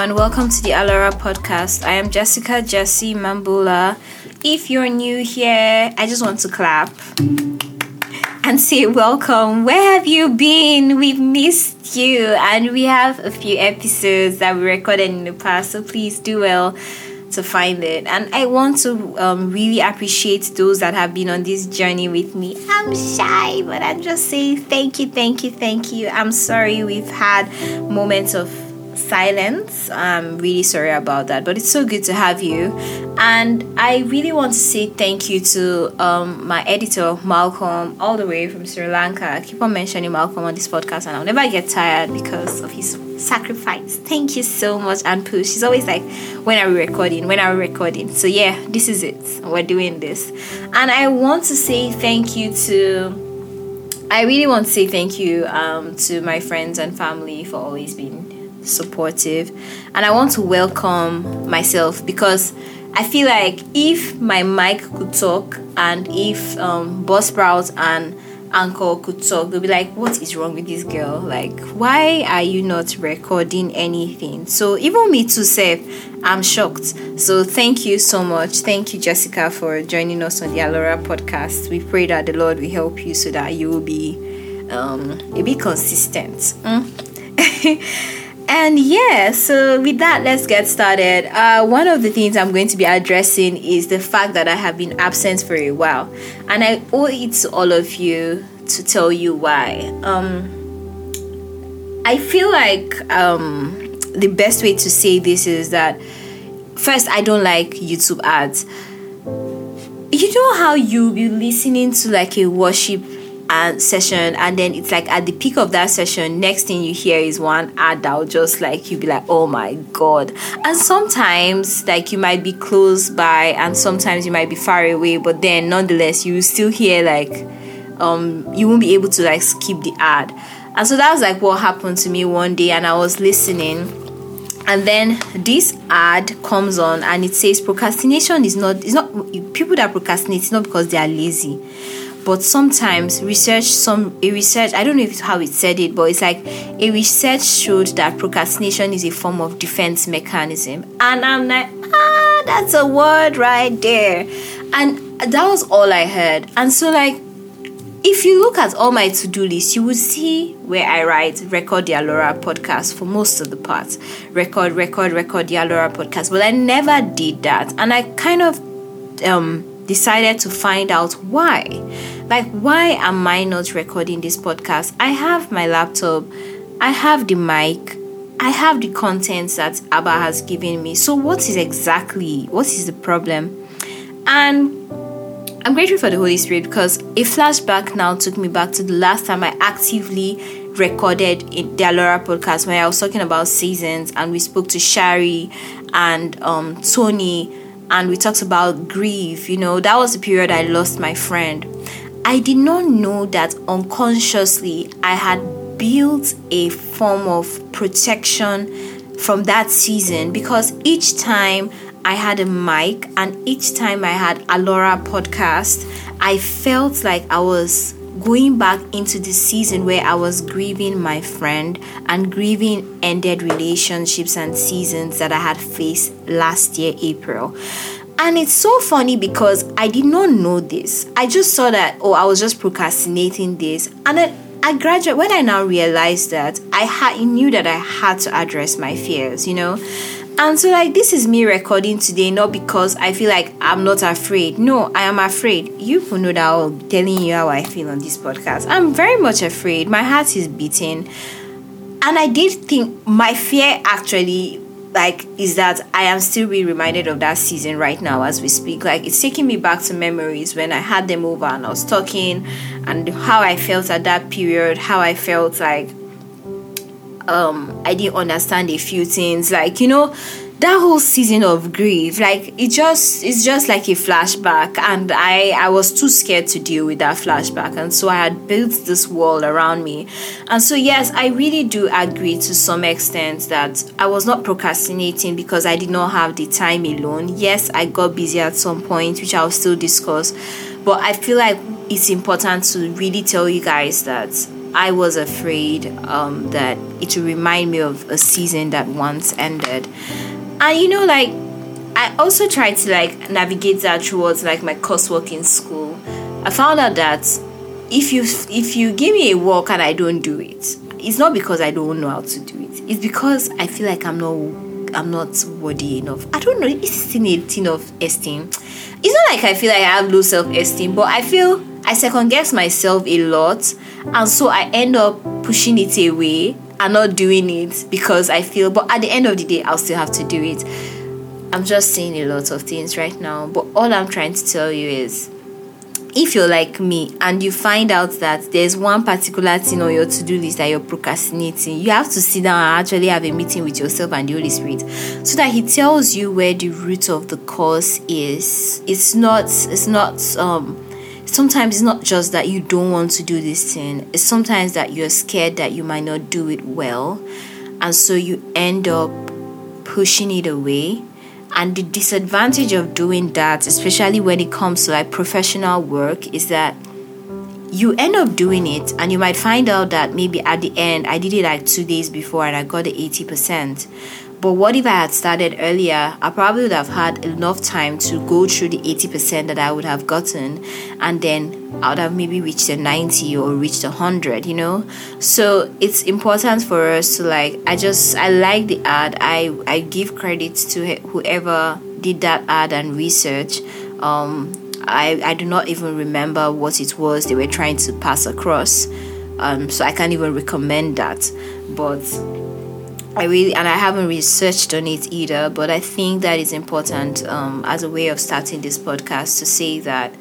and welcome to the Alora podcast. I am Jessica Jessie Mambula. If you're new here, I just want to clap and say welcome. Where have you been? We've missed you, and we have a few episodes that we recorded in the past, so please do well to find it. And I want to um, really appreciate those that have been on this journey with me. I'm shy, but I'm just saying thank you, thank you, thank you. I'm sorry we've had moments of silence. I'm really sorry about that, but it's so good to have you. And I really want to say thank you to um, my editor, Malcolm, all the way from Sri Lanka. I keep on mentioning Malcolm on this podcast, and I'll never get tired because of his sacrifice. Thank you so much, and Pooh. She's always like, When are we recording? When are we recording? So, yeah, this is it. We're doing this. And I want to say thank you to. I really want to say thank you um, to my friends and family for always being supportive. And i want to welcome myself because i feel like if my mic could talk and if um Buzzsprout and Anchor could talk they'll be like what is wrong with this girl? Like why are you not recording anything? So even me too safe i'm shocked. So thank you so much. Thank you jessica for joining us on the alora podcast. We pray that the lord will help you so that you will be um a bit consistent. Mm? And yeah, so with that, let's get started. Uh, one of the things I'm going to be addressing is the fact that I have been absent for a while, and I owe it to all of you to tell you why. Um, I feel like um, the best way to say this is that first, I don't like YouTube ads. You know how you'll be listening to like a worship and session and then it's like at the peak of that session next thing you hear is one ad that'll just like you be like oh my god. And sometimes like you might be close by and sometimes you might be far away but then nonetheless you still hear like um you won't be able to like skip the ad. And so that was like what happened to me one day and i was listening and then this ad comes on and it says procrastination is not it's not people that procrastinate it's not because they are lazy but sometimes research some a research i don't know if it's how it said it but it's like a research showed that procrastination is a form of defense mechanism. And i'm like ah that's a word right there. And that was all i heard. And so like if you look at all my to-do list you will see where i write record the alora podcast for most of the parts. Record record record the alora podcast. But i never did that. And i kind of um decided to find out why. Like, why am I not recording this podcast? I have my laptop, I have the mic, I have the contents that Abba has given me. So, what is exactly what is the problem? And I'm grateful for the Holy Spirit because a flashback now took me back to the last time I actively recorded in the Alora podcast where I was talking about seasons and we spoke to Shari and um, Tony and we talked about grief. You know, that was the period I lost my friend. I did not know that unconsciously I had built a form of protection from that season because each time I had a mic and each time I had Alora podcast, I felt like I was going back into the season where I was grieving my friend and grieving ended relationships and seasons that I had faced last year, April. And it's so funny because I did not know this. I just saw that, oh, I was just procrastinating this. And then I graduated, when I now realized that, I, had, knew that I had to address my fears, you know? And so, like, this is me recording today, not because I feel like I'm not afraid. No, I am afraid. You will know that I'm telling you how I feel on this podcast. I'm very much afraid. My heart is beating. And I did think my fear actually like is that I am still being reminded of that season right now as we speak. Like it's taking me back to memories when I had them over and I was talking and how I felt at that period, how I felt like um I didn't understand a few things like you know that whole season of grief like it just it's just like a flashback and i i was too scared to deal with that flashback and so i had built this wall around me. And so yes i really do agree to some extent that i was not procrastinating because i did not have the time alone. Yes i got busy at some point which i'll still discuss but i feel like it's important to really tell you guys that I was afraid um, that it would remind me of a season that once ended. And you know, like I also tried to like navigate that towards like my coursework in school. I found out that if you if you give me a work and I don't do it, it's not because I don't know how to do it. It's because I feel like I'm not I'm not worthy enough. I don't know. It's still a thing of esteem. It's not like I feel like I have low self esteem, but I feel I second guess myself a lot, and so I end up pushing it away and not doing it because I feel. But at the end of the day, I'll still have to do it. I'm just saying a lot of things right now, but all I'm trying to tell you is if you're like me and you find out that there's one particular thing on your to-do list that you're procrastinating you have to sit down and actually have a meeting with yourself and the holy spirit so that he tells you where the root of the cause is it's not it's not um sometimes it's not just that you don't want to do this thing. It's sometimes that you're scared that you might not do it well. And so you end up pushing it away. And the disadvantage of doing that, especially when it comes to like professional work, is that you end up doing it and you might find out that maybe at the end I did it like two days before and I got the 80%. But what if I had started earlier? I probably would have had enough time to go through the 80% that I would have gotten, and then I would have maybe reached a 90 or reached a 100, you know? So it's important for us to like, I just, I like the ad. I, I give credit to whoever did that ad and research. Um, I, I do not even remember what it was they were trying to pass across. Um, so I can't even recommend that. But I really and I haven't researched on it either, but I think that is important um, as a way of starting this podcast to say that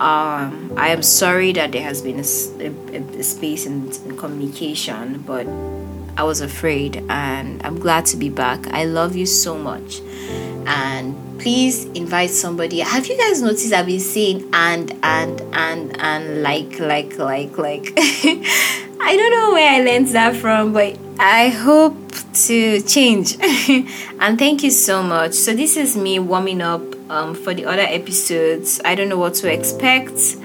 um, I am sorry that there has been a, a, a space in, in communication, but I was afraid, and I'm glad to be back. I love you so much, and please invite somebody. Have you guys noticed I've been saying and and and and like like like like? I don't know where I learned that from, but I hope to change. and thank you so much. So, this is me warming up um, for the other episodes. I don't know what to expect,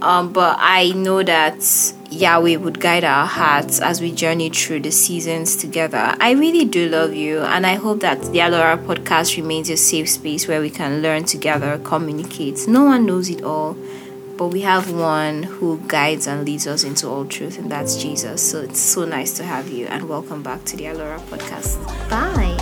um, but I know that Yahweh would guide our hearts as we journey through the seasons together. I really do love you, and I hope that the Alora podcast remains a safe space where we can learn together, communicate. No one knows it all but we have one who guides and leads us into all truth, and that's Jesus. So it's so nice to have you, and welcome back to the Alora podcast. Bye.